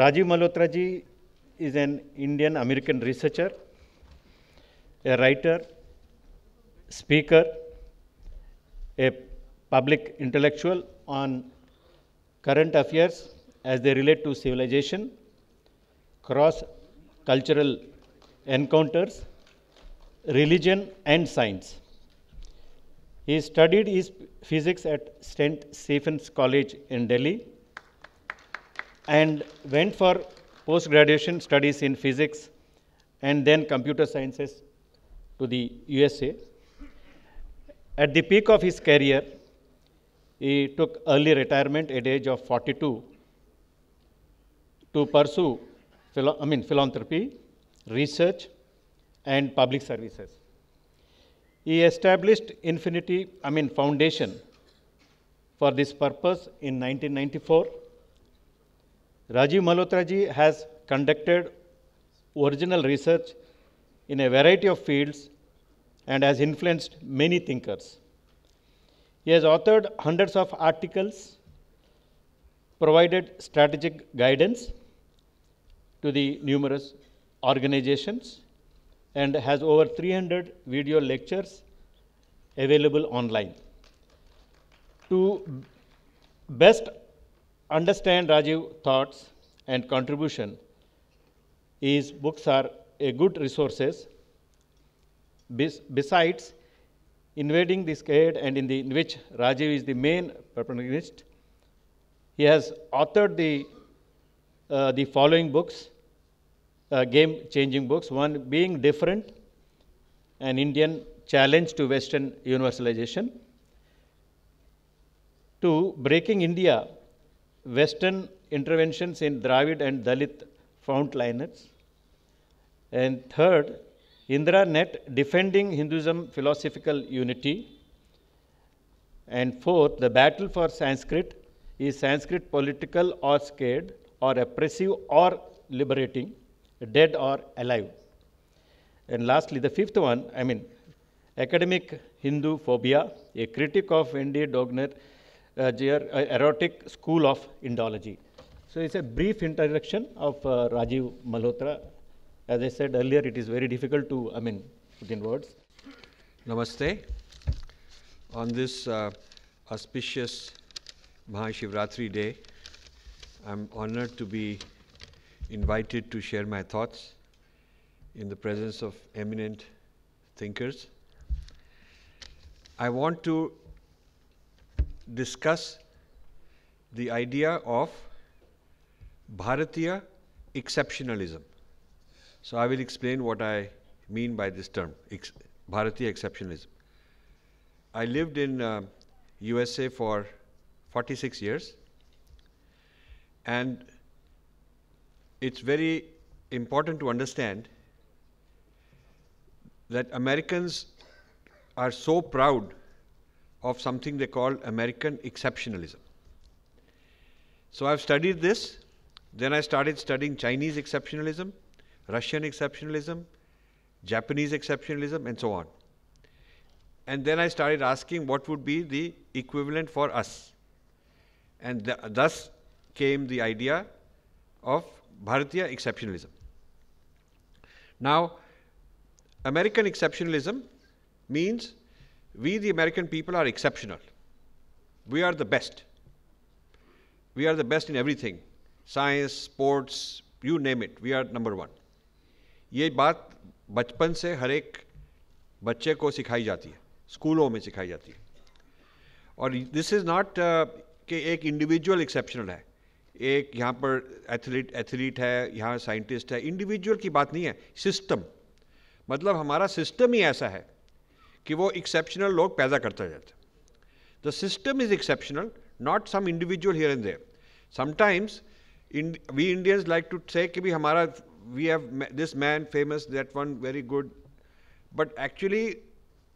Rajiv Malhotra ji is an Indian American researcher, a writer, speaker, a public intellectual on current affairs as they relate to civilization, cross cultural encounters, religion, and science. He studied his physics at St. Stephen's College in Delhi and went for post graduation studies in physics and then computer sciences to the USA. At the peak of his career, he took early retirement at age of 42 to pursue I mean, philanthropy, research, and public services. He established Infinity, I mean, Foundation for this purpose in 1994. Rajiv Malhotra ji has conducted original research in a variety of fields and has influenced many thinkers. He has authored hundreds of articles, provided strategic guidance to the numerous organizations, and has over 300 video lectures available online. To best understand Rajiv thoughts and contribution, his books are a good resources. Besides, invading this scared and in, the, in which Rajiv is the main protagonist, he has authored the, uh, the following books, uh, game changing books. One being different, an Indian challenge to Western universalization. Two, breaking India, Western interventions in Dravid and Dalit frontliners. And third, Indra Net, defending Hinduism philosophical unity. And fourth, the battle for Sanskrit is Sanskrit political or scared, or oppressive or liberating, dead or alive. And lastly, the fifth one, I mean, academic Hindu phobia, a critic of N.D. Dogner, uh, uh, erotic school of Indology. So it's a brief introduction of uh, Rajiv Malhotra. As I said earlier, it is very difficult to, I mean, put in words. Namaste. On this uh, auspicious Mahashivratri day, I'm honored to be invited to share my thoughts in the presence of eminent thinkers. I want to discuss the idea of Bharatiya exceptionalism. So I will explain what I mean by this term, ex- Bharatiya exceptionalism. I lived in uh, USA for 46 years, and it's very important to understand that Americans are so proud of something they call American exceptionalism. So I've studied this, then I started studying Chinese exceptionalism, Russian exceptionalism, Japanese exceptionalism, and so on. And then I started asking what would be the equivalent for us. And th- thus came the idea of Bharatiya exceptionalism. Now, American exceptionalism means we, the American people, are exceptional. We are the best. We are the best in everything. Science, sports, you name it, we are number one. ये बात बचपन से हर एक बच्चे को सिखाई जाती है स्कूलों में सिखाई जाती है। और दिस इज़ नॉट कि एक इंडिविजुअल एक्सेप्शनल है। एक यहाँ पर एथलीट एथलीट है यहाँ साइंटिस्ट है। इंडिविजुअल की बात नहीं है सिस्टम मतलब हमारा सिस्टम ही ऐसा है। कि वो एक्सेप्शनल लोग पैदा करते जाता the system is exceptional not some individual here and there sometimes we Indians like to say कि भी हमारा we have this man famous that one very good but actually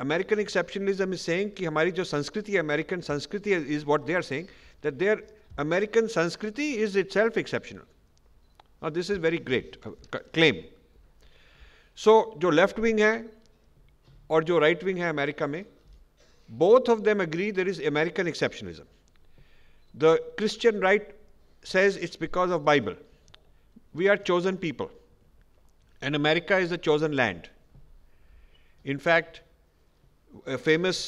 American exceptionalism is saying कि हमारी जो संस्कृति है American संस्कृति is what they are saying that their American संस्कृति is itself exceptional this is very great claim so जो left wing है और जो राइट विंग है अमेरिका में both of them agree there is American exceptionalism the Christian right says it's because of Bible we are chosen people and America is a chosen land in fact famous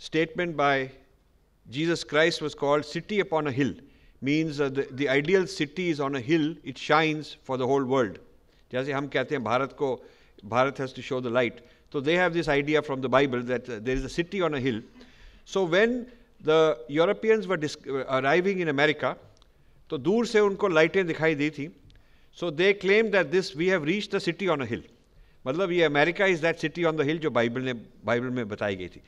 statement by Jesus Christ was called city upon a hill means the ideal city is on a hill it shines for the whole world जैसे हम कहते हैं, भारत को, Bharat has to show the light So they have this idea from the Bible that uh, there is a city on a hill. So when the Europeans were uh, arriving in America, तो दूर से उनको लाइटें दिखाई दी थी so they claim that this we have reach the city on a hill मतलब ये America is that city on the hill जो बाइबल ने बाइबल में बताई गई थी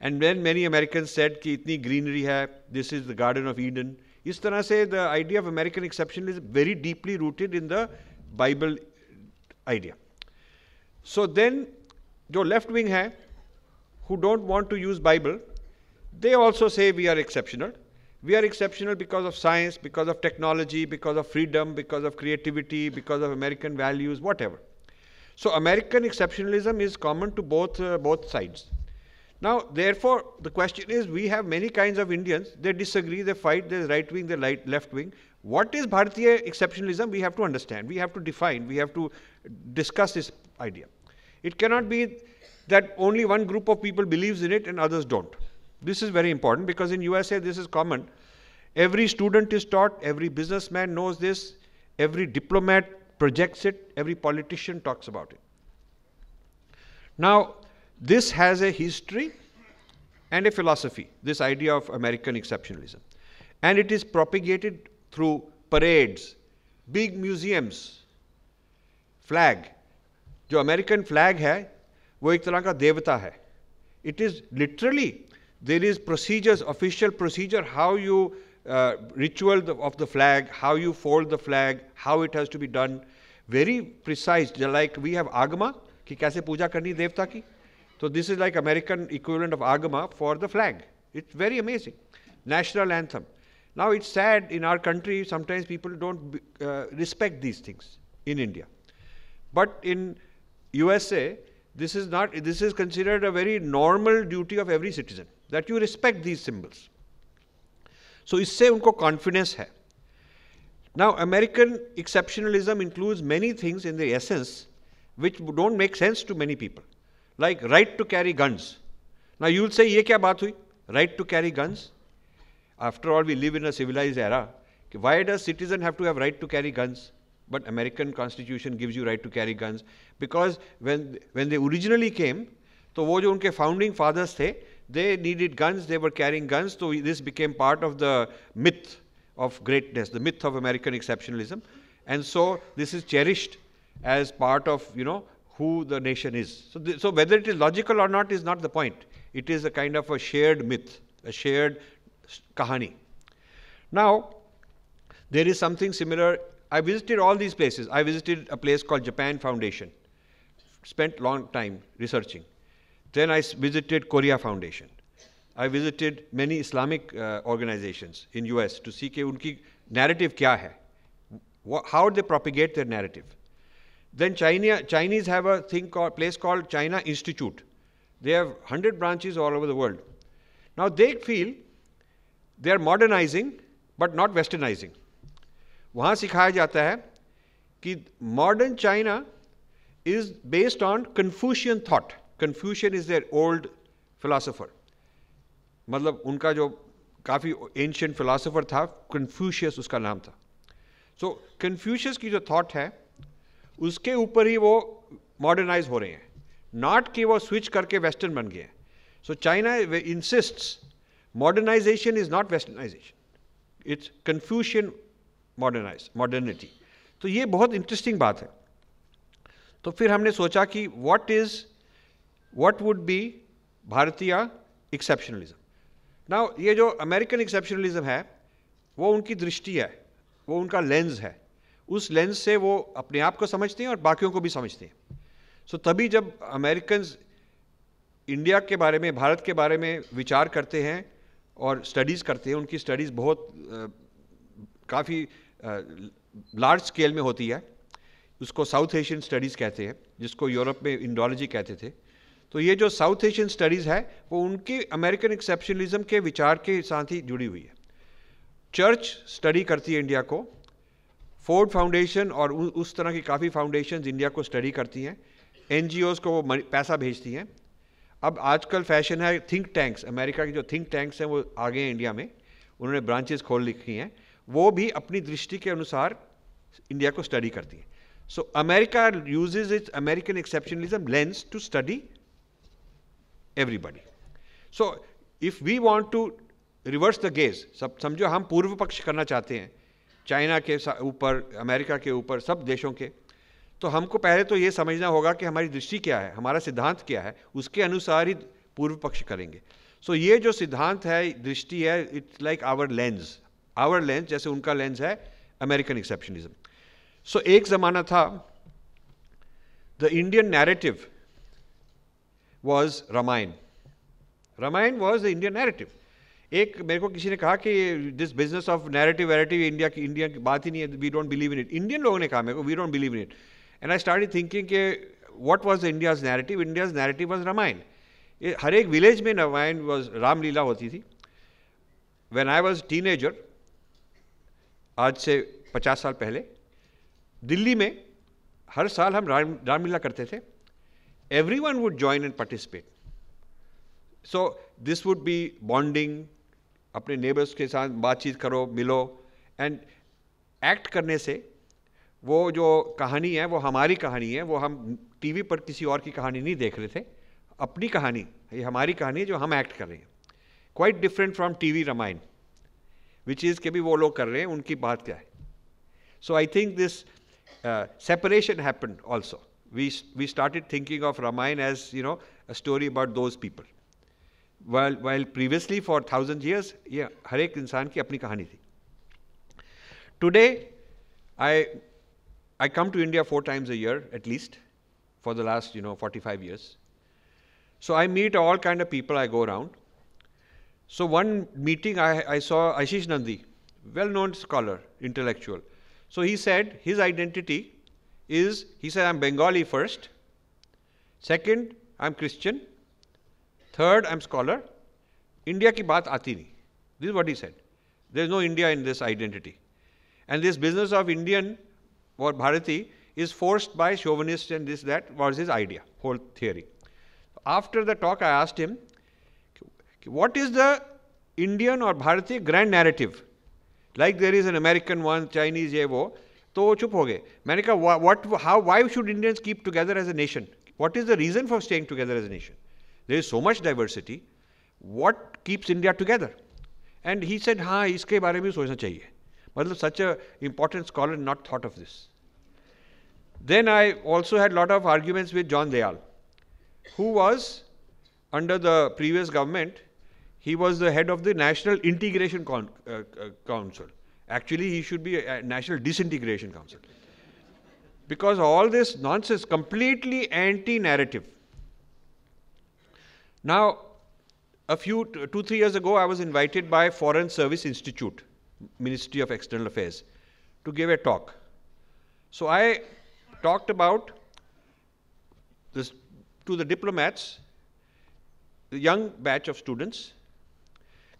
and then many American said कि इतनी ग्रीनरी है this is the garden of Eden इस तरह से the idea of American exception is very deeply rooted in the Bible idea so then जो लेफ्ट विंग है who don't want to use Bible they also say we are exceptional We are exceptional because of science, because of technology, because of freedom, because of creativity, because of American values, whatever. So American exceptionalism is common to both, uh, both sides. Now, therefore, the question is, we have many kinds of Indians. They disagree, they fight, there's right wing, there's left wing. What is Bharatiya exceptionalism? We have to understand, we have to define, we have to discuss this idea. It cannot be that only one group of people believes in it and others don't. This is very important because in USA this is common. Every student is taught, every businessman knows this, every diplomat projects it, every politician talks about it. Now, this has a history and a philosophy, this idea of American exceptionalism. And it is propagated through parades, big museums, flag. जो American flag है, वो एक तरह का देवता है। It is literally there is procedures official procedure how you ritual of the flag how you fold the flag how it has to be done very precise like we have Agama कि कैसे पूजा करनी देवता की। तो this is like American equivalent of Agama for the flag it's very amazing national anthem now it's sad in our country sometimes people don't respect these things in India but in USA, this is not, this is considered a very normal duty of every citizen that you respect these symbols. So isse unko confidence hai. Now American exceptionalism includes many things in the essence which don't make sense to many people. Like right to carry guns. Now you'll say, ye kya baat hui? Right to carry guns? After all, we live in a civilized era. Why does citizen have to have right to carry guns? But American constitution gives you right to carry guns. Because when, when they originally came, तो वो जो उनके founding fathers थे they needed guns, they were carrying guns, so this became part of the myth of greatness, the myth of American exceptionalism. And so this is cherished as part of, you know, who the nation is. So, th- so whether it is logical or not is not the point. It is a kind of a shared myth, a shared kahani. Now, there is something similar. I visited all these places. I visited a place called Japan Foundation. Spent long time researching. Then I visited Korea Foundation. I visited many Islamic uh, organizations in US to see कि उनकी narrative क्या है, how they propagate their narrative. Then China, Chinese have a thing called place called China Institute. They have 100 branches all over the world. Now they feel they are modernizing but not westernizing. वहाँ सिखाया जाता है कि modern China is based on Confucian thought. Confucian is their old philosopher मतलब उनका जो काफ़ी ancient philosopher था कन्फ्यूशियस उसका नाम था। सो so, कन्फ्यूशियस की जो थॉट है उसके ऊपर ही वो मॉडर्नाइज हो रहे हैं। नॉट कि वो स्विच करके वेस्टर्न बन गए so China insist modernization is not westernization it's Confucian modernize modernity तो ये बहुत इंटरेस्टिंग बात है। तो फिर हमने सोचा कि what is what would be भारतीय एक्सेप्शनलिज्म Now ये जो अमेरिकन एक्सेप्शनलिज्म है वो उनकी दृष्टि है वो उनका लेंस है। उस लेंस से वो अपने आप को समझते हैं और बाकियों को भी समझते हैं। सो so, तभी जब अमेरिकन इंडिया के बारे में भारत के बारे में विचार करते हैं और स्टडीज़ करते हैं उनकी स्टडीज़ बहुत काफ़ी लार्ज स्केल में होती है। उसको साउथ एशियन स्टडीज़ कहते हैं, जिसको यूरोप में इंडोलॉजी कहते थे। तो ये जो साउथ एशियन स्टडीज़ है, वो उनकी अमेरिकन एक्सेप्शनलिज्म के विचार के साथ ही जुड़ी हुई है। चर्च स्टडी करती है इंडिया को। फोर्ड फाउंडेशन और उस तरह की काफ़ी फाउंडेशन इंडिया को स्टडी करती हैं। एन को वो पैसा भेजती हैं। अब आजकल फ़ैशन है थिंक टैंक्स अमेरिका के जो थिंक टैंक्स हैं, वो आ गए हैं इंडिया में। उन्होंने ब्रांचेस खोल लिखी हैं। वो भी अपनी दृष्टि के अनुसार इंडिया को स्टडी करती हैं। So America uses its American exceptionalism lens to study everybody so if we want to reverse the gaze सब समझो हम पूर्व पक्ष करना चाहते हैं चाइना के ऊपर अमेरिका के ऊपर, सब देशों के तो हमको पहले तो ये समझना होगा कि हमारी दृष्टि क्या है, हमारा सिद्धांत क्या है, उसके अनुसार ही पूर्व पक्ष करेंगे। सो so, ये जो सिद्धांत है, दृष्टि है it's like our lens our lens जैसे उनका लेंस है अमेरिकन एक्सेप्शनिज्म सो एक ज़माना था the Indian narrative was Ramayana Ramayana was the Indian narrative एक, मेरे को किसी ने कहा कि दिस बिज़नेस ऑफ़ नैरेटिव वैरेटिव इंडिया की इंडिया की बात ही नहीं है we don't believe in it Indian लोगों ने कहा, मेरे को we don't believe in it and I start thinking के what was the India's narrative India's narrative was Ramayana हर एक विलेज में रामायण वॉज़ रामलीला होती थी. वेन आई वॉज़ टीन आज से पचास साल पहले, दिल्ली में हर साल हम राम रामलीला करते थे। Every one would join and participate so this would be bonding अपने नेबर्स के साथ बातचीत करो, मिलो एंड एक्ट करने से वो जो कहानी है, वो हमारी कहानी है, वो हम टीवी पर किसी और की कहानी नहीं देख रहे थे। अपनी कहानी, ये हमारी कहानी है जो हम एक्ट कर रहे हैं। Quite different from TV Ramayana which is के भी वो लोग कर रहे हैं उनकी बात क्या है so I think this separation happen also we we started thinking of Ramayana as you know a story about those people while, while previously for thousand years, yeah, हर एक इंसान की अपनी कहानी थी Today, I, I come to India four times a year at least for the last you know 45 years. So I meet all kind of people I go around. So one meeting I, I saw Ashish Nandi, well-known scholar, intellectual. So he said his identity is, he said, I'm Bengali first. Second, I'm Christian. Third, I'm scholar. India ki baat aati nahi. This is what he said. There is no India in this identity. And this business of Indian or Bharati is forced by chauvinists and this, that was his idea, whole theory. After the talk, I asked him, what is the Indian or Bharati grand narrative? Like there is an American one, Chinese, ye wo. तो वो चुप हो गए मैंने कहा what how why should Indians keep together as a nation what is the reason for staying together as a nation there is so much diversity. What keeps India together? And he said, हाँ इसके बारे में सोचना चाहिए मतलब such a important scholar not thought of this. Then I also had lot of arguments with John Dayal, who was under the previous government, he was the head of the National Integration Con uh, uh, Council. Actually, he should be a, National Disintegration Council. Because all this nonsense, completely anti-narrative. Now, a few, two, three years ago, I was invited by Foreign Service Institute, Ministry of External Affairs, to give a talk. So I talked about this to the diplomats, the young batch of students,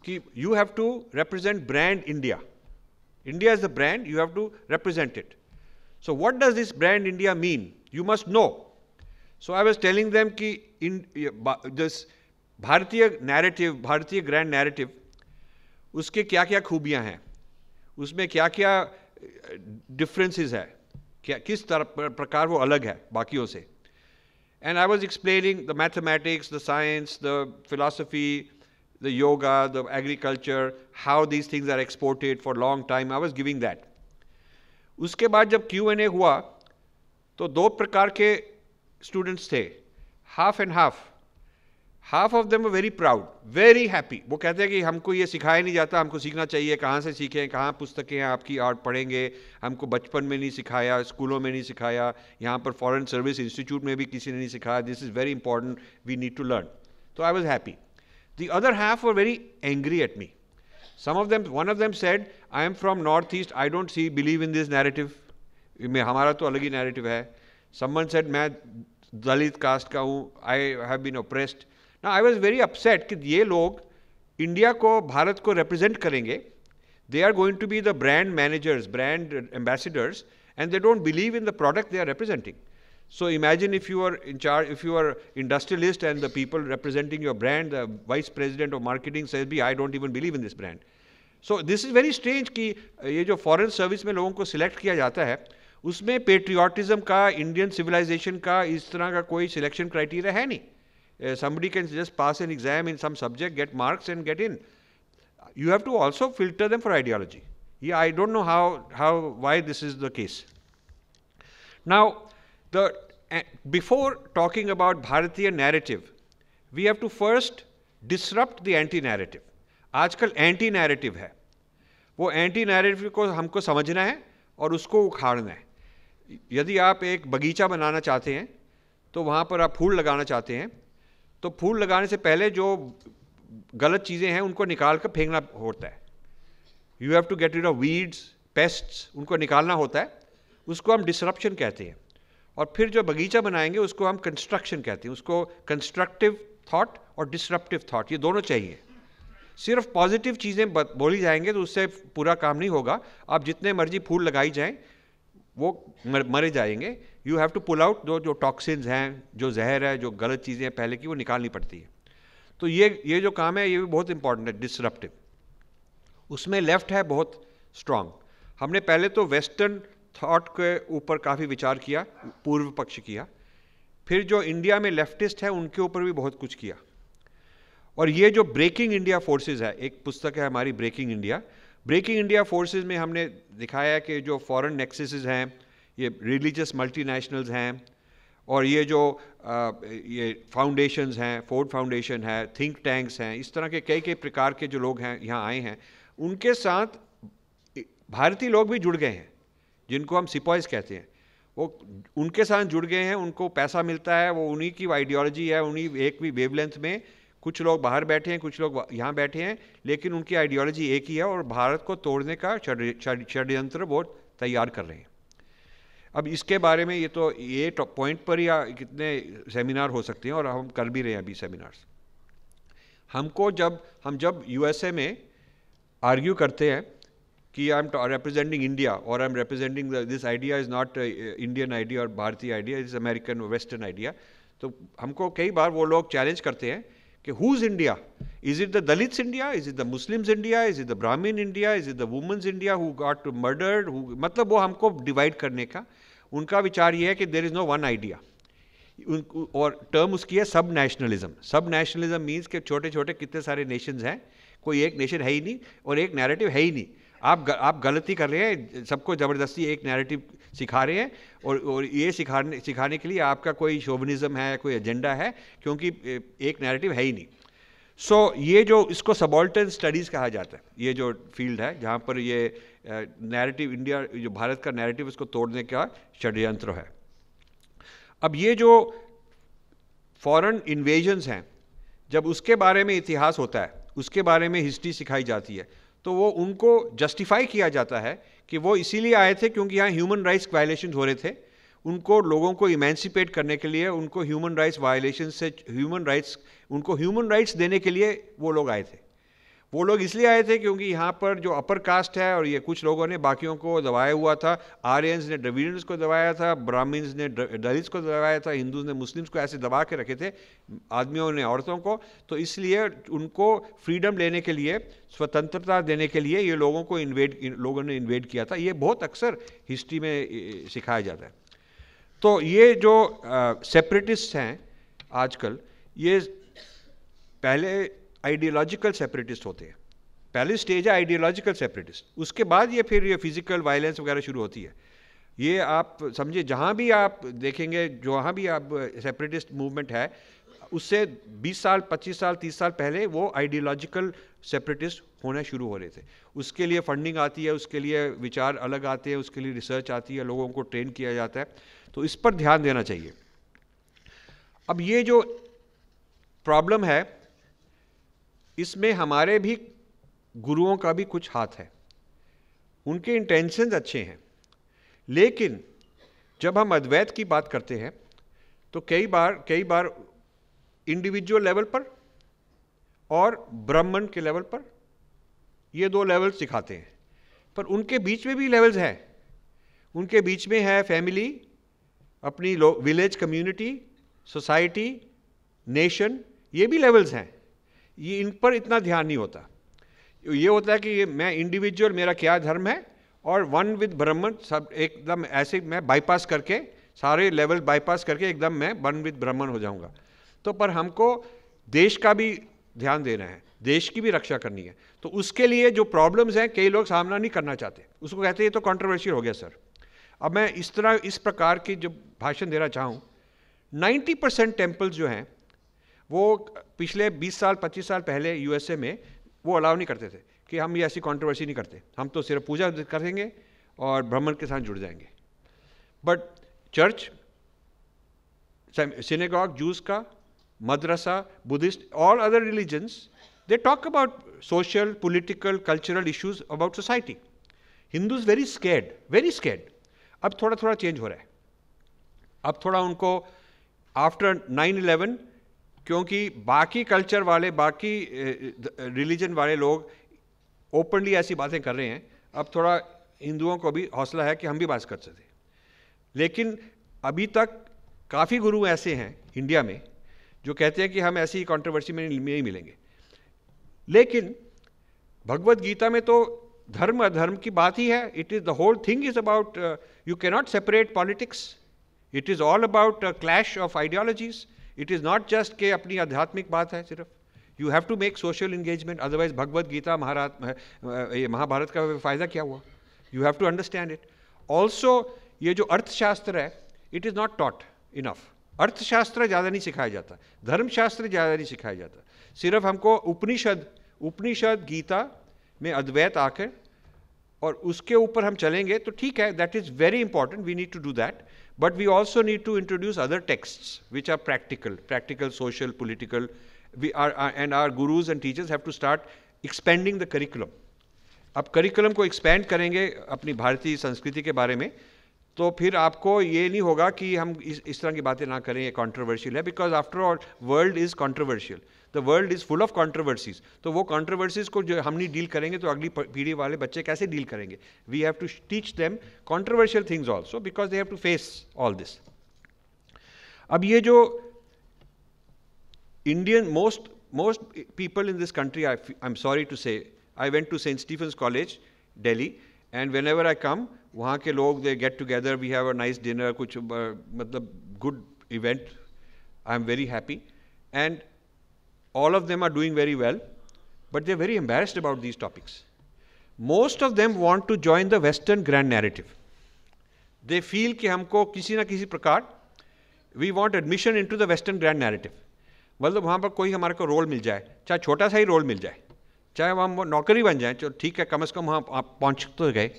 कि you have to represent brand India India is the brand you have to represent it so what does this brand India mean you must know so I was telling them कि in this भारतीय narrative भारतीय grand narrative उसके क्या क्या खूबियाँ हैं उसमें क्या क्या डिफ्रेंसेज है क्या किस तरह प्रकार वो अलग है बाकियों से and I was explaining the mathematics the science the philosophy the yoga the agriculture how these things are exported for long time I was giving that उसके बाद जब क्यू एन ए हुआ तो दो प्रकार के स्टूडेंट्स थे half and half half of them very proud very happy वो कहते हैं कि हमको ये सिखाया नहीं जाता, हमको सीखना चाहिए, कहाँ से सीखें, कहाँ पुस्तकें हैं, आपकी और पढ़ेंगे, हमको बचपन में नहीं सिखाया, स्कूलों में नहीं सिखाया, यहाँ पर फॉरेन सर्विस इंस्टीट्यूट में भी किसी ने नहीं सिखाया. This is very important we need to learn तो I was happy The other half were very angry at me some of them one of them said I am from north east I don't see believe in this narrative में हमारा तो अलग ही narrative है समन said मैं दलित cast का हूँ I have been oppressed ना I was very upset कि ये लोग इंडिया को भारत को रिप्रेजेंट करेंगे they are going to be the brand managers, brand ambassadors, and they don't believe in the product they are representing. So imagine if you are in charge, if you are industrialist and the people representing your brand, the vice president of marketing says, "Be I don't even believe in this brand." So this is very strange कि ये जो foreign service में लोगों को select किया जाता है उसमें patriotism का Indian civilization का इस तरह का कोई selection criteria है नहीं uh, somebody can just pass an exam in some subject, get marks and get in. You have to also filter them for ideology. Yeah, I don't know how, how why this is the case. Now, the, uh, before talking about Bharatiya narrative, we have to first disrupt the anti-narrative. आजकल anti narrative है। वो anti narrative को हमको समझना है और उसको उखाड़ना है। यदि आप एक बगीचा बनाना चाहते हैं तो वहाँ पर आप फूल लगाना चाहते हैं तो फूल लगाने से पहले जो गलत चीज़ें हैं उनको निकाल कर फेंकना होता है। You have to get rid of weeds pests उनको निकालना होता है। उसको हम डिसरप्शन कहते हैं। और फिर जो बगीचा बनाएँगे, उसको हम कंस्ट्रक्शन कहते हैं। उसको कंस्ट्रक्टिव थॉट और डिसरप्टिव थॉट ये दोनों चाहिए। सिर्फ़ पॉजिटिव चीज़ें बोली जाएँगे तो उससे पूरा काम नहीं होगा। आप जितने मर्ज़ी फूल लगाई जाएँ, वो मरे जाएँगे। You have to pull out जो जो टॉक्सिन्स हैं, जो जहर है, जो गलत चीज़ें हैं पहले की, वो निकालनी पड़ती है। तो ये ये जो काम है, ये भी बहुत इंपॉर्टेंट है डिसरप्टिव उसमें लेफ़्ट है बहुत स्ट्रांग हमने पहले तो वेस्टर्न थॉट के ऊपर काफ़ी विचार किया पूर्व पक्ष किया। फिर जो इंडिया में लेफ्टिस्ट है उनके ऊपर भी बहुत कुछ किया। और ये जो ब्रेकिंग इंडिया फोर्सेस है एक पुस्तक है हमारी breaking India breaking India forces में हमने दिखाया कि जो फॉरेन नेक्सेस हैं ये रिलीजियस मल्टीनेशनल्स हैं और ये जो आ, ये फाउंडेशंस हैं फोर्ड फाउंडेशन है थिंक टैंक्स हैं इस तरह के कई कई प्रकार के जो लोग हैं यहाँ आए हैं उनके साथ भारतीय लोग भी जुड़ गए हैं। जिनको हम सिपॉइस कहते हैं, वो उनके साथ जुड़ गए हैं, उनको पैसा मिलता है, वो उन्हीं की आइडियोलॉजी है, उन्हीं एक भी वेवलेंथ में कुछ लोग बाहर बैठे हैं, कुछ लोग यहाँ बैठे हैं, लेकिन उनकी आइडियोलॉजी एक ही है और भारत को तोड़ने का षड्यंत्र वो तैयार कर रहे हैं। अब इसके बारे में ये तो ये पॉइंट पर ही कितने सेमिनार हो सकते हैं और हम कर भी रहे हैं अभी सेमिनार्स हमको जब, हम जब यूएसए में आर्ग्यू करते हैं कि आई एम रिप्रेजेंटिंग इंडिया और I am representing this idea is not Indian idea और भारतीय idea is American western idea तो हमको कई बार वो लोग चैलेंज करते हैं कि who is India is it the Dalits India is it the Muslims India is it the Brahmin India is it the women's India who got murdered मतलब वो हमको डिवाइड करने का, उनका विचार ये है कि there is no one idea और टर्म उसकी है सब नेशनलिज्म सब नेशनलिज्म मीन्स के छोटे छोटे कितने सारे नेशंस हैं, कोई एक नेशन है ही नहीं और एक नैरेटिव है ही नहीं. आप ग, आप गलती कर रहे हैं सबको ज़बरदस्ती एक नैरेटिव सिखा रहे हैं और और ये सिखाने सिखाने के लिए आपका कोई शोवनिज़म है कोई एजेंडा है क्योंकि एक नैरेटिव है ही नहीं। सो so, ये जो इसको सबॉल्टन स्टडीज़ कहा जाता है ये जो फ़ील्ड है जहाँ पर ये नैरेटिव इंडिया जो भारत का नैरेटिव इसको तोड़ने का षड्यंत्र है। अब ये जो फॉरेन इन्वेजन्स हैं जब उसके बारे में इतिहास होता है उसके बारे में हिस्ट्री सिखाई जाती है तो वो उनको जस्टिफाई किया जाता है कि वो इसीलिए आए थे क्योंकि यहाँ ह्यूमन राइट्स वायलेशन हो रहे थे। उनको लोगों को इमेंसिपेट करने के लिए, उनको ह्यूमन राइट्स वायलेशन से ह्यूमन राइट्स उनको ह्यूमन राइट्स देने के लिए वो लोग आए थे। वो लोग इसलिए आए थे क्योंकि यहाँ पर जो अपर कास्ट है और ये कुछ लोगों ने बाकियों को दबाया हुआ था। आर्यंस ने ड्रविडियंस को दबाया था ब्राह्मण्स ने दलित्स को दबाया था, हिंदूज ने मुस्लिम्स को ऐसे दबा के रखे थे आदमियों ने, औरतों को। तो इसलिए उनको फ्रीडम लेने के लिए, स्वतंत्रता देने के लिए ये लोगों को इन्वेड लोगों ने इन्वेड किया था। ये बहुत अक्सर हिस्ट्री में सिखाया जाता है। तो ये जो सेपरेटिस्ट हैं आजकल, ये पहले आइडियोलॉजिकल सेपरेटिस्ट होते हैं। पहली स्टेज है आइडियोलॉजिकल सेपरेटिस्ट उसके बाद ये फिर ये फ़िज़िकल वायलेंस वगैरह शुरू होती है। ये आप समझिए, जहाँ भी आप देखेंगे, जहाँ भी आप सेपरेटिस्ट मूवमेंट है, उससे 20 साल 25 साल 30 साल पहले वो आइडियोलॉजिकल सेपरेटिस्ट होना शुरू हो रहे थे। उसके लिए फंडिंग आती है, उसके लिए विचार अलग आते हैं, उसके लिए रिसर्च आती है, लोगों को ट्रेन किया जाता है। तो इस पर ध्यान देना चाहिए। अब ये जो प्रॉब्लम है इसमें हमारे भी गुरुओं का भी कुछ हाथ है। उनके इंटेंशंस अच्छे हैं। लेकिन जब हम अद्वैत की बात करते हैं तो कई बार कई बार इंडिविजुअल लेवल पर और ब्राह्मण के लेवल पर ये दो लेवल सिखाते हैं। पर उनके बीच में भी लेवल्स हैं। उनके बीच में है फैमिली अपनी विलेज कम्युनिटी सोसाइटी नेशन ये भी लेवल्स हैं। ये इन पर इतना ध्यान नहीं होता। ये होता है कि ये मैं इंडिविजुअल मेरा क्या धर्म है, और वन विद ब्राह्मण सब एकदम ऐसे मैं बाईपास करके, सारे लेवल बाईपास करके एकदम मैं वन विद ब्राह्मण हो जाऊँगा। तो पर हमको देश का भी ध्यान देना है, देश की भी रक्षा करनी है। तो उसके लिए जो प्रॉब्लम्स हैं, कई लोग सामना नहीं करना चाहते। उसको कहते हैं, ये तो कॉन्ट्रोवर्शियल हो गया सर अब मैं इस तरह, इस प्रकार की जो भाषण देना चाहूँ 90 परसेंट टेम्पल्स जो हैं वो पिछले 20 साल 25 साल पहले यूएसए में वो अलाउ नहीं करते थे कि हम ये ऐसी कॉन्ट्रोवर्सी नहीं करते। हम तो सिर्फ़ पूजा करेंगे और ब्राह्मण के साथ जुड़ जाएँगे। बट चर्च सिनेगॉग जूस का madrasa Buddhist all other religions they talk about social political cultural issues about society Hindus very scared very scared अब थोड़ा थोड़ा चेंज हो रहा है। अब थोड़ा उनको आफ्टर नाइन इलेवन क्योंकि बाकी कल्चर वाले, बाकी रिलीजन वाले लोग ओपनली ऐसी बातें कर रहे हैं। अब थोड़ा हिंदुओं को भी हौसला है कि हम भी बात कर सकते लेकिन अभी तक काफ़ी गुरु ऐसे हैं इंडिया में, जो कहते हैं कि हम ऐसी कंट्रोवर्सी में नहीं मिलेंगे। लेकिन भगवत गीता में तो धर्म अधर्म की बात ही है। It is the whole thing is about you cannot separate politics it is all about clash of ideologies it is not just के अपनी आध्यात्मिक बात है सिर्फ़। You have to make social engagement otherwise Bhagavad Gita महारात ये महाभारत का फ़ायदा क्या हुआ? You have to understand it also ये जो अर्थशास्त्र है it is not taught enough Arthashastra ज़्यादा नहीं सिखाया जाता। धर्मशास्त्र ज़्यादा नहीं सिखाया जाता। सिर्फ़ हमको उपनिषद उपनिषद गीता में अद्वैत आकर और उसके ऊपर हम चलेंगे तो ठीक है that is very important we need to do that But we also need to introduce other texts which are practical, practical, social, political. We are, uh, and our gurus and teachers have to start expanding the curriculum. अब curriculum को expand करेंगे अपनी भारतीय संस्कृति के बारे में तो फिर आपको ये नहीं होगा कि हम इस इस तरह की बातें ना करें ये कॉन्ट्रोवर्शियल है because after all world is controversial the world is full of controversies तो वो कॉन्ट्रोवर्सीज को जो हम नहीं डील करेंगे तो अगली पीढ़ी वाले बच्चे कैसे डील करेंगे? We have to teach them controversial things also because they have to face all this अब ये जो Indian most most people in this country I I am sorry to say I went to Saint Stephen's College Delhi and whenever I come वहाँ के लोग they get together we have a nice dinner कुछ मतलब good event I am very happy and all of them are doing very well, but they're very embarrassed about these topics. Most of them want to join the Western grand narrative. They feel कि हमको किसी ना किसी प्रकार we want admission into the Western grand narrative. मतलब वहाँ पर कोई हमारे को रोल मिल जाए चाहे छोटा सा ही रोल मिल जाए चाहे हम नौकरी बन जाए चलो ठीक है कम अज़ कम वहाँ आप पहुँच तो गए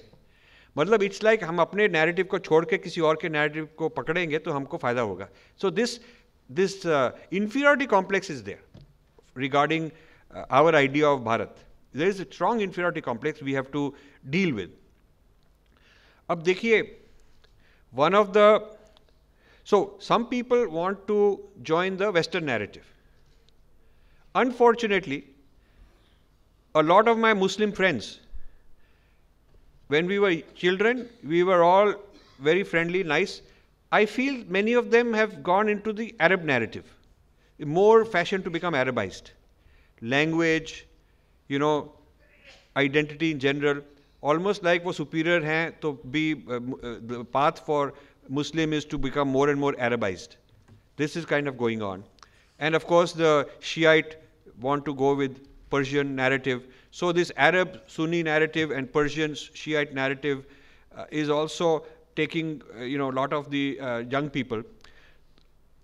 मतलब इट्स लाइक like हम अपने नैरेटिव को छोड़ के किसी और के नैरेटिव को पकड़ेंगे तो हमको फ़ायदा होगा so this this inferiority complex is there regarding uh, our idea of Bharat. There is a strong inferiority complex we have to deal with. अब देखिए one of the so some people want to join the Western narrative. Unfortunately, a lot of my Muslim friends, when we were children, we were all very friendly, nice. I feel many of them have gone into the Arab narrative more fashion to become Arabized. Language, you know, identity in general, almost like वो superior हैं तो be uh, uh, the path for Muslim is to become more and more Arabized. This is kind of going on. And of course the Shiite want to go with Persian narrative. So this Arab Sunni narrative and Persian Shiite narrative uh, is also taking uh, you know a lot of the uh, young people.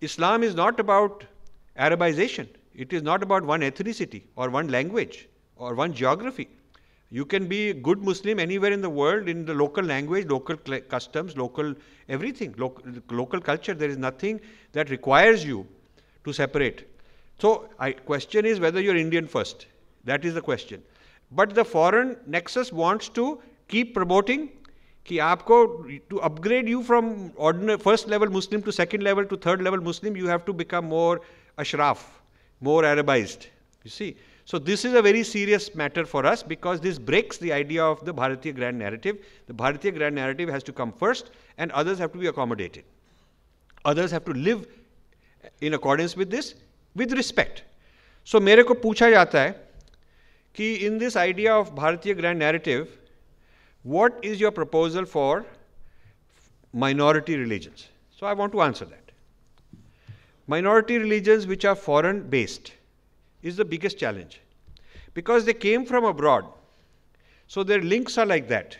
Islam is not about Arabization. It is not about one ethnicity or one language or one geography. You can be a good Muslim anywhere in the world in the local language, local customs, local everything, local, local culture. There is nothing that requires you to separate. So, I question is whether you're Indian first. That is the question. But the foreign nexus wants to keep promoting कि आपको to upgrade you from ordinary first level Muslim to second level to third level Muslim, you have to become more ashraf, more Arabized. You see? So this is a very serious matter for us because this breaks the idea of the Bharatiya grand narrative. The Bharatiya grand narrative has to come first and others have to be accommodated. Others have to live in accordance with this with respect. So मेरे को पूछा जाता है कि in this idea of Bharatiya grand narrative, what is your proposal for minority religions? So I want to answer that. Minority religions which are foreign based is the biggest challenge because they came from abroad. So their links are like that.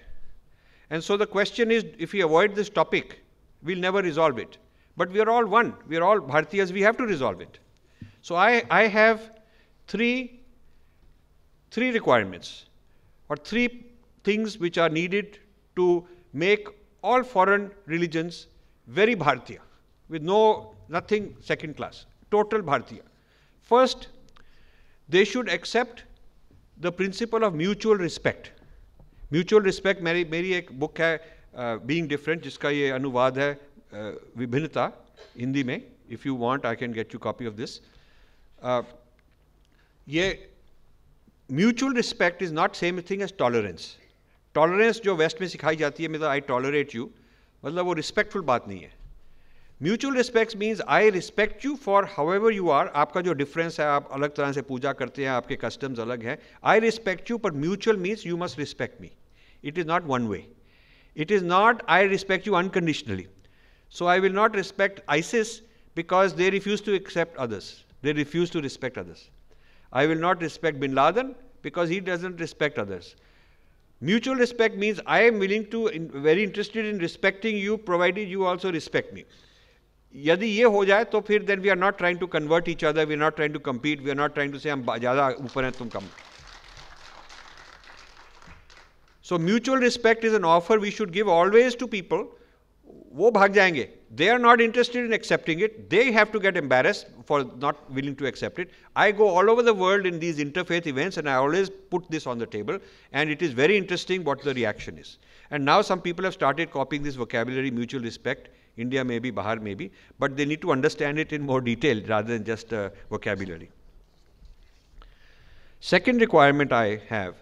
And so the question is if we avoid this topic, we'll never resolve it. But we are all one. We are all Bharatiyas. We have to resolve it. So I, I have three, three requirements or three things which are needed to make all foreign religions very Bharatiya with no nothing second class, total Bharatiya. First, they should accept the principle of mutual respect. Mutual respect मेरी मेरी एक book है being uh, different जिसका ये अनुवाद है uh, विभिन्नता हिंदी में. If you want I can get you copy of this ये mutual respect is not same thing as tolerance tolerance जो वेस्ट में सिखाई जाती है मतलब आई टॉलरेट यू मतलब वो रिस्पेक्टफुल बात नहीं है. Mutual respect means I respect you for however you are आपका जो डिफरेंस है आप अलग तरह से पूजा करते हैं आपके कस्टम्स अलग हैं आई रिस्पेक्ट यू पर mutual means you must respect me it is not one way it is not I respect you unconditionally so I will not respect ISIS because they refuse to accept others. They refuse to respect others. I will not respect Bin Laden because he doesn't respect others. Mutual respect means I am willing to, in, very interested in respecting you provided you also respect me. यदि ये हो जाए तो फिर then we are not trying to convert each other we are not trying to compete we are not trying to say हम ज़्यादा ऊपर हैं, तुम कम so mutual respect is an offer we should give always to people वो भाग जाएँगे। They are not interested in accepting it they have to get embarrass for not willing to accept it I go all over the world in these interfaith events and I always put this on the table and it is very interesting what the reaction is and now some people have started copying this vocabulary mutual respect India maybe, Bahar maybe, but they need to understand it in more detail rather than just uh, vocabulary. Second requirement I have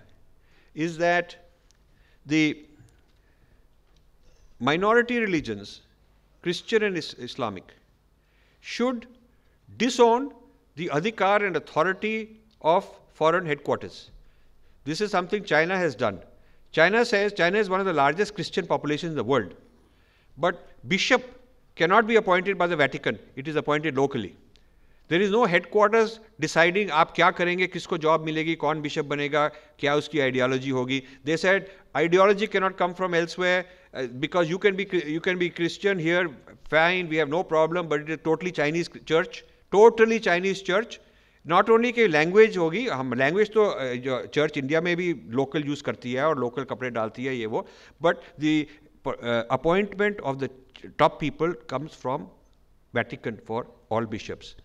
is that the minority religions, Christian and is Islamic, should disown the adhikar and authority of foreign headquarters. This is something China has done. China says China is one of the largest Christian populations in the world. But bishop cannot be appointed by the Vatican, it is appointed locally. There is no headquarters deciding आप क्या करेंगे किसको job मिलेगी कौन bishop बनेगा क्या उसकी ideology होगी they said ideology cannot come from elsewhere because you can be you can be Christian here fine we have no problem but it is totally Chinese church totally Chinese church not only कि language होगी हम language तो church India में भी local use करती है और local कपड़े डालती है ये वो but the uh, appointment of the top people comes from Vatican for all bishops.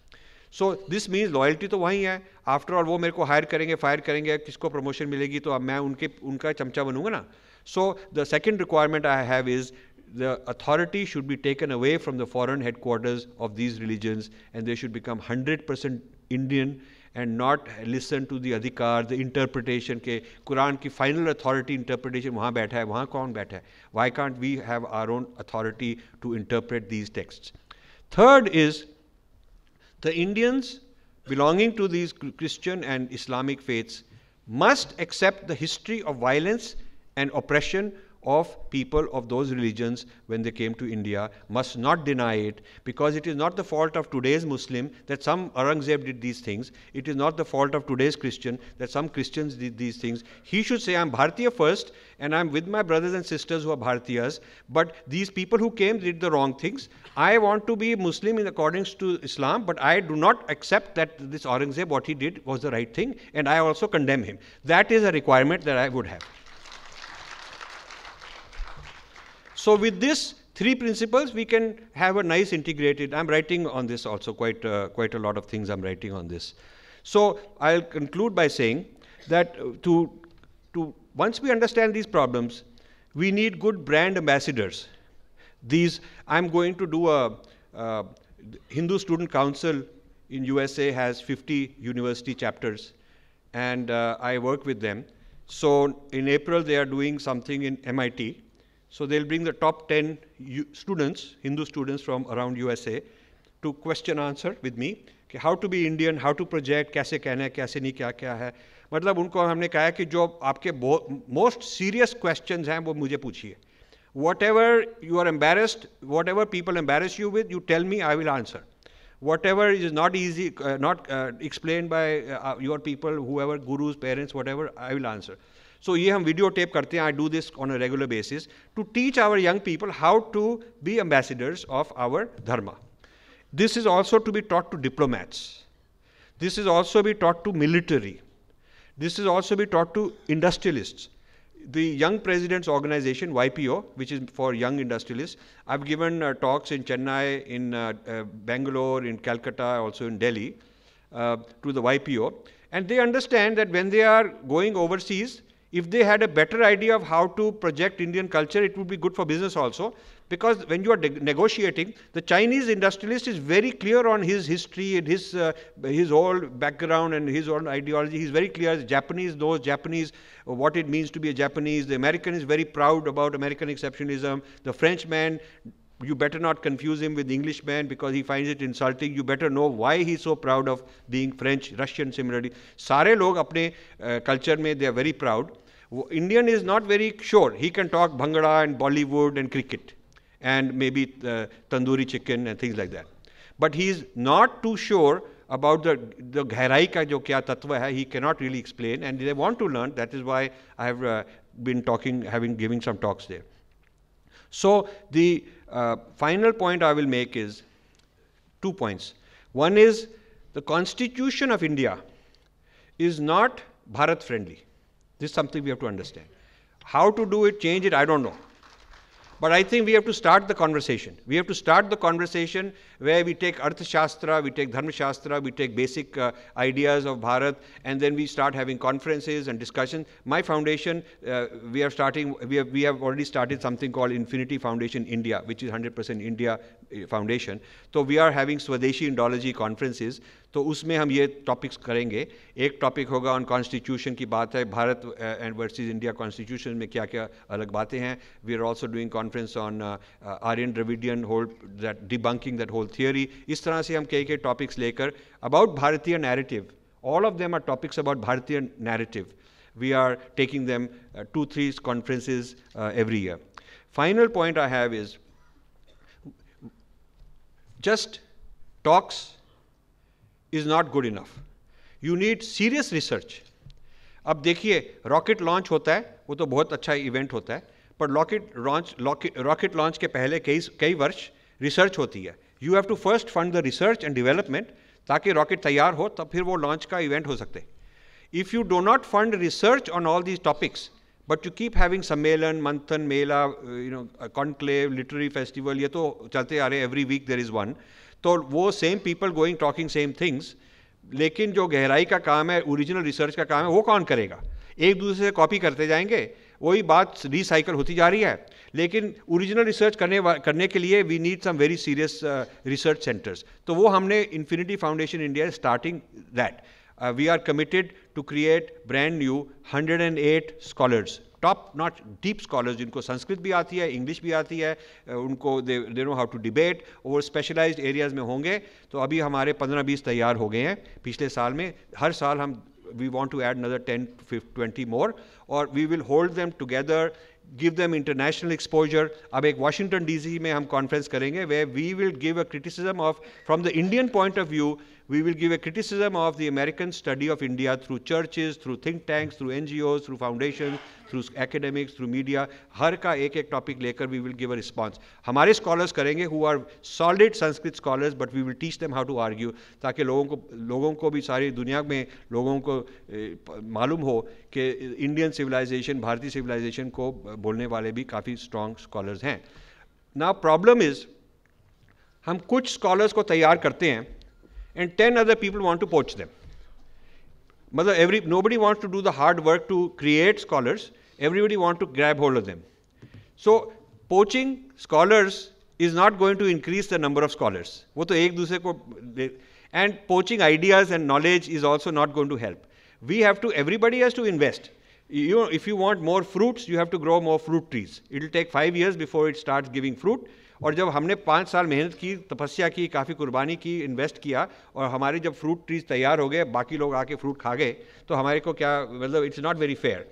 So this means loyalty तो वहीं है आफ्टर ऑल वो मेरे को हायर करेंगे फायर करेंगे किसको प्रमोशन मिलेगी तो अब मैं उनके उनका चमचा बनूंगा ना so the second requirement I have is the authority should be taken away from the foreign headquarters of these religions and they should become 100% Indian and not listen to the adhikar, the interpretation के Quran की final authority interpretation वहाँ बैठा है वहाँ कौन बैठा है why can't we have our own authority to interpret these texts third is the Indians belonging to these Christian and Islamic faiths must accept the history of violence and oppression of people of those religions when they came to India must not deny it because it is not the fault of today's Muslim that some Aurangzeb did these things. It is not the fault of today's Christian that some Christians did these things. He should say, I'm Bharatiya first and I'm with my brothers and sisters who are Bharatiyas, but these people who came did the wrong things. I want to be Muslim in accordance to Islam, but I do not accept that this Aurangzeb, what he did was the right thing, and I also condemn him. That is a requirement that I would have. So with this three principles, we can have a nice integrated. I'm writing on this also quite uh, quite a lot of things. I'm writing on this. So I'll conclude by saying that uh, to to once we understand these problems, we need good brand ambassadors. These I'm going to do a uh, Hindu Student Council in USA has 50 university chapters. and uh, I work with them. So in April, they are doing something in MIT. So they'll bring the top 10 U students, Hindu students from around USA, to question answer with me. How to be Indian, how to project, कैसे कहना है, कैसे नहीं क्या क्या है मतलब उनको हमने कहा कि जो आपके मोस्ट सीरियस क्वेश्चंस हैं वो मुझे पूछिए whatever you are embarrassed, whatever people embarrass you with, you tell me, I will answer. Whatever is not easy, uh, not uh, explained by uh, your people, whoever, gurus, parents, whatever, I will answer. So ये हम video tape करते हैं. I do this on a regular basis to teach our young people how to be ambassadors of our dharma. This is also to be taught to diplomats. This is also be taught to military. This is also be taught to industrialists the Young Presidents Organization, YPO, which is for young industrialists, I've given uh, talks in Chennai, in uh, uh, Bangalore, in Calcutta, also in Delhi, uh, to the YPO. And they understand that when they are going overseas, if they had a better idea of how to project Indian culture, it would be good for business also. Because when you are negotiating, the Chinese industrialist is very clear on his history and his, uh, his whole background and his own ideology. He's very clear. The Japanese knows Japanese, uh, what it means to be a Japanese. The American is very proud about American exceptionalism. The Frenchman you better not confuse him with Englishman because he finds it insulting. You better know why he's so proud of being French, Russian similarly. Sare log apne uh, culture they are very proud. Indian is not very sure. He can talk Bhangra and Bollywood and cricket and maybe uh, tandoori chicken and things like that. But he is not too sure about the the gehrai ka jo kya tatva hai, he cannot really explain and they want to learn. That is why I have uh, been talking, having giving some talks there. So the uh, final point I will make is two points. One is the constitution of India is not Bharat friendly. This is something we have to understand. How to do it, change it, I don't know. But I think we have to start the conversation. We have to start the conversation where we take Arthashastra, we take Dharma Shastra, we take basic uh, ideas of Bharat, and then we start having conferences and discussions. My foundation, uh, we are starting, we have, we have already started something called Infinity Foundation India, which is 100% India foundation तो we are having स्वदेशी Indology conferences तो उसमें हम ये topics करेंगे. एक topic होगा on constitution की बात है. Bharat and versus India constitution में क्या क्या अलग बातें हैं. We are also doing conference on Aryan Dravidian hold that debunking that whole theory इस तरह से हम कई कई टॉपिक्स लेकर अबाउट भारतीय narrative all of them are topics about भारतीय narrative we are taking them to three conferences every year final point I have is just talks is not good enough. You need serious research. अब देखिए rocket launch होता है, वो तो बहुत अच्छा event होता है, पर रॉकेट लॉन्च रॉकेट लॉन्च के पहले कई कई वर्ष रिसर्च होती है you have to first fund the research and development ताकि रॉकेट तैयार हो, तब फिर वो लॉन्च का इवेंट हो सकते if you do not fund research on all these topics but you keep having sammelan manthan mela you know conclave literary festival ये तो चलते आ रहे हैं every week there is one तो वो same people going talking same things लेकिन जो गहराई का काम है ओरिजिनल रिसर्च का काम है, वो कौन करेगा? एक दूसरे से कॉपी करते जाएँगे, वही बात रिसाइकल होती जा रही है। लेकिन ओरिजिनल रिसर्च करने करने के लिए we need some very serious research centres तो वो हमने Infinity Foundation India starting that we are committed to create brand new 108 scholars top not deep scholars जिनको संस्कृत भी आती है इंग्लिश भी आती है उनको they they know how to debate और स्पेशलाइज्ड एरियाज़ में होंगे तो अभी हमारे पंद्रह बीस तैयार हो गए हैं पिछले साल में हर साल हम we want to add another 10 to 20 more or we will hold them together give them international exposure अब एक Washington DC में हम conference करेंगे where we will give a criticism of from the Indian point of view we will give a criticism of the American study of India through churches, through think tanks, through NGOs, through foundations, through academics, through media. हर का एक एक topic लेकर we will give a response. हमारे scholars करेंगे who are solid Sanskrit scholars, but we will teach them how to argue ताकि लोगों को लोगों को भी सारी दुनिया में लोगों को मालूम हो कि इंडियन सिविलाइजेशन भारतीय सिविलाइजेशन को बोलने वाले भी काफ़ी स्ट्रॉन्ग स्कॉलर्स हैं ना प्रॉब्लम इज़ हम कुछ स्कॉलर्स को तैयार करते हैं and 10 other people want to poach them. Mother, every, nobody wants to do the hard work to create scholars. Everybody wants to grab hold of them. So, poaching scholars is not going to increase the number of scholars. and poaching ideas and knowledge is also not going to help. we have to, everybody has to invest. You, if you want more fruits, you have to grow more fruit trees. It will take five years before it starts giving fruit. और जब हमने पाँच साल मेहनत की, तपस्या की, काफ़ी कुर्बानी की इन्वेस्ट किया और हमारे जब फ्रूट ट्रीज तैयार हो गए, बाकी लोग आके फ्रूट खा गए तो हमारे को क्या मतलब it's not very fair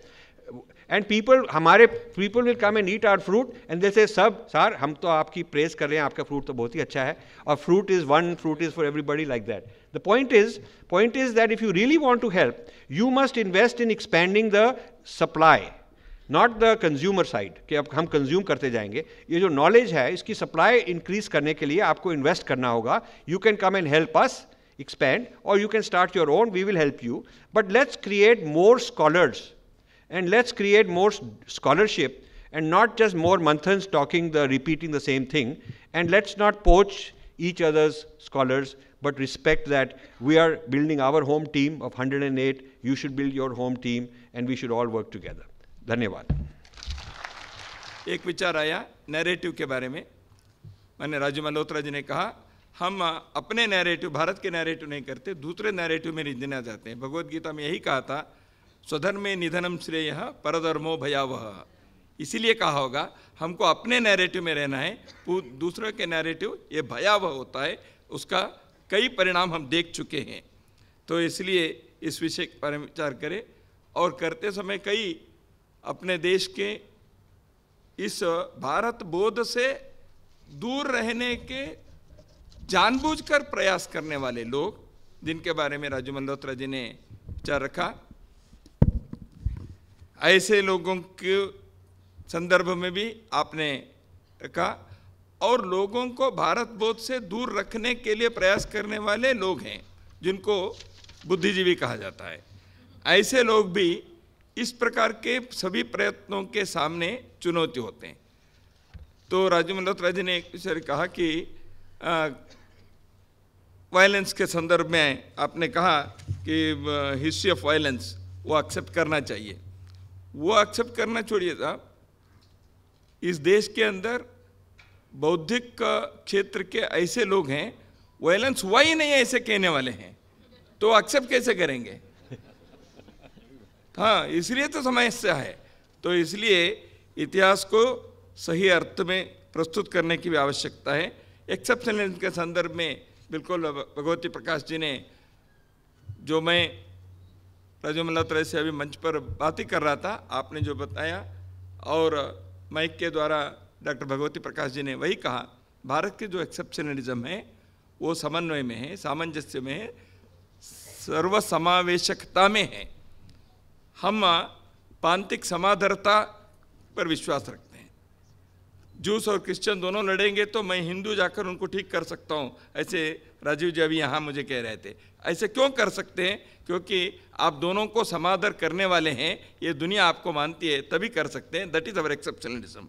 and people हमारे people will come and eat our fruit and जैसे सब सर हम तो आपकी प्रेस कर रहे हैं, आपका फ्रूट तो बहुत ही अच्छा है और fruit is one fruit is for everybody like that the point is point is that if you really want to help you must invest in expanding the supply not the consumer side कि अब हम consume करते जाएंगे ये जो knowledge है इसकी supply increase करने के लिए आपको इन्वेस्ट करना होगा you can come and help us expand or you can start your own we will help you but let's create more scholars and let's create more scholarship and not just more manthans talking the repeating the same thing and let's not poach each other's scholars but respect that we are building our home team of 108 you should build your home team and we should all work together धन्यवाद। एक विचार आया narrative के बारे में। मैंने राजू मल्होत्रा जी ने कहा, हम अपने नैरेटिव भारत के नैरेटिव नहीं करते, दूसरे नैरेटिव में जीना चाहते हैं। भगवत गीता में यही कहा था, स्वधर्म निधनम श्रेय परधर्मो भयावह। इसीलिए कहा होगा, हमको अपने नैरेटिव में रहना है दूसरों के नैरेटिव ये भयावह होता है, उसका कई परिणाम हम देख चुके हैं। तो इसलिए इस विषय पर विचार करें और करते समय कई अपने देश के इस भारत बोध से दूर रहने के जानबूझकर प्रयास करने वाले लोग, जिनके बारे में राजू मल्होत्रा जी ने विचार रखा, ऐसे लोगों के संदर्भ में भी आपने कहा और लोगों को भारत बोध से दूर रखने के लिए प्रयास करने वाले लोग हैं, जिनको बुद्धिजीवी कहा जाता है। ऐसे लोग भी इस प्रकार के सभी प्रयत्नों के सामने चुनौती होते हैं। तो राजू मल्होत्रा जी ने एक विषय कहा कि वायलेंस के संदर्भ में आपने कहा कि हिस्ट्री ऑफ़ वायलेंस वो एक्सेप्ट करना चाहिए। वो एक्सेप्ट करना छोड़िए साहब इस देश के अंदर बौद्धिक क्षेत्र के ऐसे लोग हैं वायलेंस हुआ ही नहीं ऐसे कहने वाले हैं। तो एक्सेप्ट कैसे करेंगे? हाँ इसलिए तो समस्या है। तो इसलिए इतिहास को सही अर्थ में प्रस्तुत करने की भी आवश्यकता है। एक्सेप्शनलिज्म के संदर्भ में बिल्कुल भगवती प्रकाश जी ने जो मैं राजू मल्होत्रा से अभी मंच पर बात ही कर रहा था, आपने जो बताया और माइक के द्वारा डॉक्टर भगवती प्रकाश जी ने वही कहा, भारत के जो एक्सेप्शनलिज्म है, वो समन्वय में है, सामंजस्य में है, सर्वसमावेशकता में है। हम पांतिक समाधरता पर विश्वास रखते हैं। जूस और क्रिश्चियन दोनों लड़ेंगे तो मैं हिंदू जाकर उनको ठीक कर सकता हूँ, ऐसे राजीव जी अभी यहाँ मुझे कह रहे थे। ऐसे क्यों कर सकते हैं? क्योंकि आप दोनों को समादर करने वाले हैं, ये दुनिया आपको मानती है, तभी कर सकते हैं। दैट इज़ अवर एक्सेप्शनलिज्म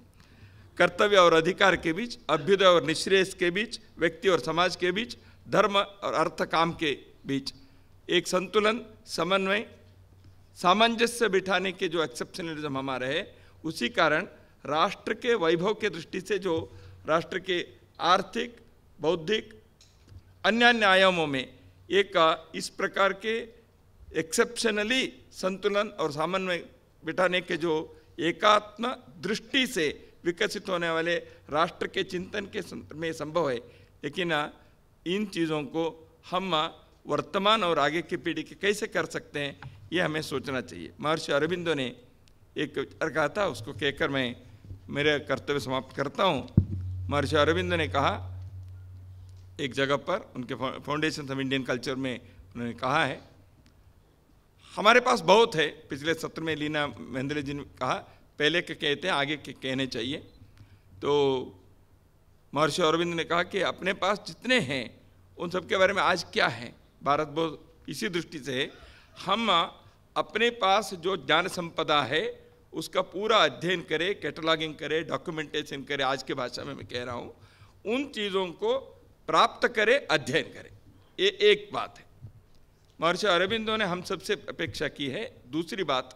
कर्तव्य और अधिकार के बीच, अभ्युदय और निश्रेष के बीच, व्यक्ति और समाज के बीच, धर्म और अर्थ काम के बीच। एक संतुलन, समन्वय सामंजस्य बिठाने के जो एक्सेप्शनलिज्म हमारा है, उसी कारण राष्ट्र के वैभव के दृष्टि से जो राष्ट्र के आर्थिक, बौद्धिक अन्य अन्य आयामों में एक, इस प्रकार के एक्सेप्शनली संतुलन और समन्वय बिठाने के जो एकात्म दृष्टि से विकसित होने वाले राष्ट्र के चिंतन के में संभव है। लेकिन, इन चीज़ों को हम, वर्तमान और आगे की पीढ़ी के कैसे कर सकते हैं ये हमें सोचना चाहिए। महर्षि अरविंदो ने एक विचार कहा था, उसको कहकर मैं मेरे कर्तव्य समाप्त करता हूँ। महर्षि अरविंद ने कहा, एक जगह पर उनके फाउंडेशन ऑफ़ इंडियन कल्चर में उन्होंने कहा है, हमारे पास बहुत है। पिछले सत्र में लीना महेंद्र जी ने कहा, पहले के कहते हैं, आगे के कहने चाहिए? तो महर्षि अरविंद ने कहा कि अपने पास जितने हैं, उन सब के बारे में आज क्या है? भारत बहुत इसी दृष्टि से है। हम अपने पास जो ज्ञान संपदा है, उसका पूरा अध्ययन करे कैटलॉगिंग करे डॉक्यूमेंटेशन करे, आज के भाषा में मैं कह रहा हूँ, उन चीज़ों को प्राप्त करे, अध्ययन करें। ये एक बात है। महर्षि अरविंदों ने हम सबसे अपेक्षा की है, दूसरी बात,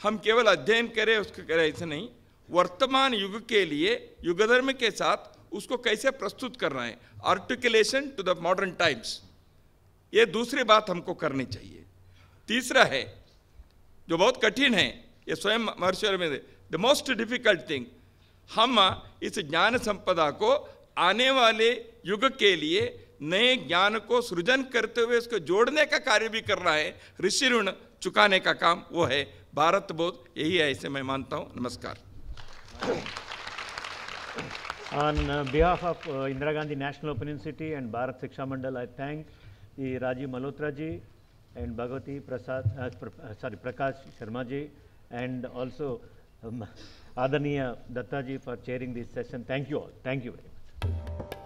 हम केवल अध्ययन करें, उसको करें ऐसे नहीं, वर्तमान युग के लिए, युगधर्म के साथ उसको कैसे प्रस्तुत करना है? Articulation to the modern times ये दूसरी बात हमको करनी चाहिए। तीसरा है जो बहुत कठिन है ये स्वयं महर्षि में द मोस्ट डिफ़िकल्ट थिंग हम इस ज्ञान संपदा को आने वाले युग के लिए नए ज्ञान को सृजन करते हुए उसको जोड़ने का कार्य भी कर रहा है ऋषि ऋण चुकाने का काम वो है भारत बोध यही है ऐसे मैं मानता हूँ नमस्कार। Uh, behalf of uh, Indira Gandhi National Open University and Bharat Shiksha Mandal, I thank the Rajiv and Bhagavati Prasad, uh, uh, sorry, Prakash Sharmaji, and also um, Adaniya Datta ji for chairing this session. Thank you all. Thank you very much.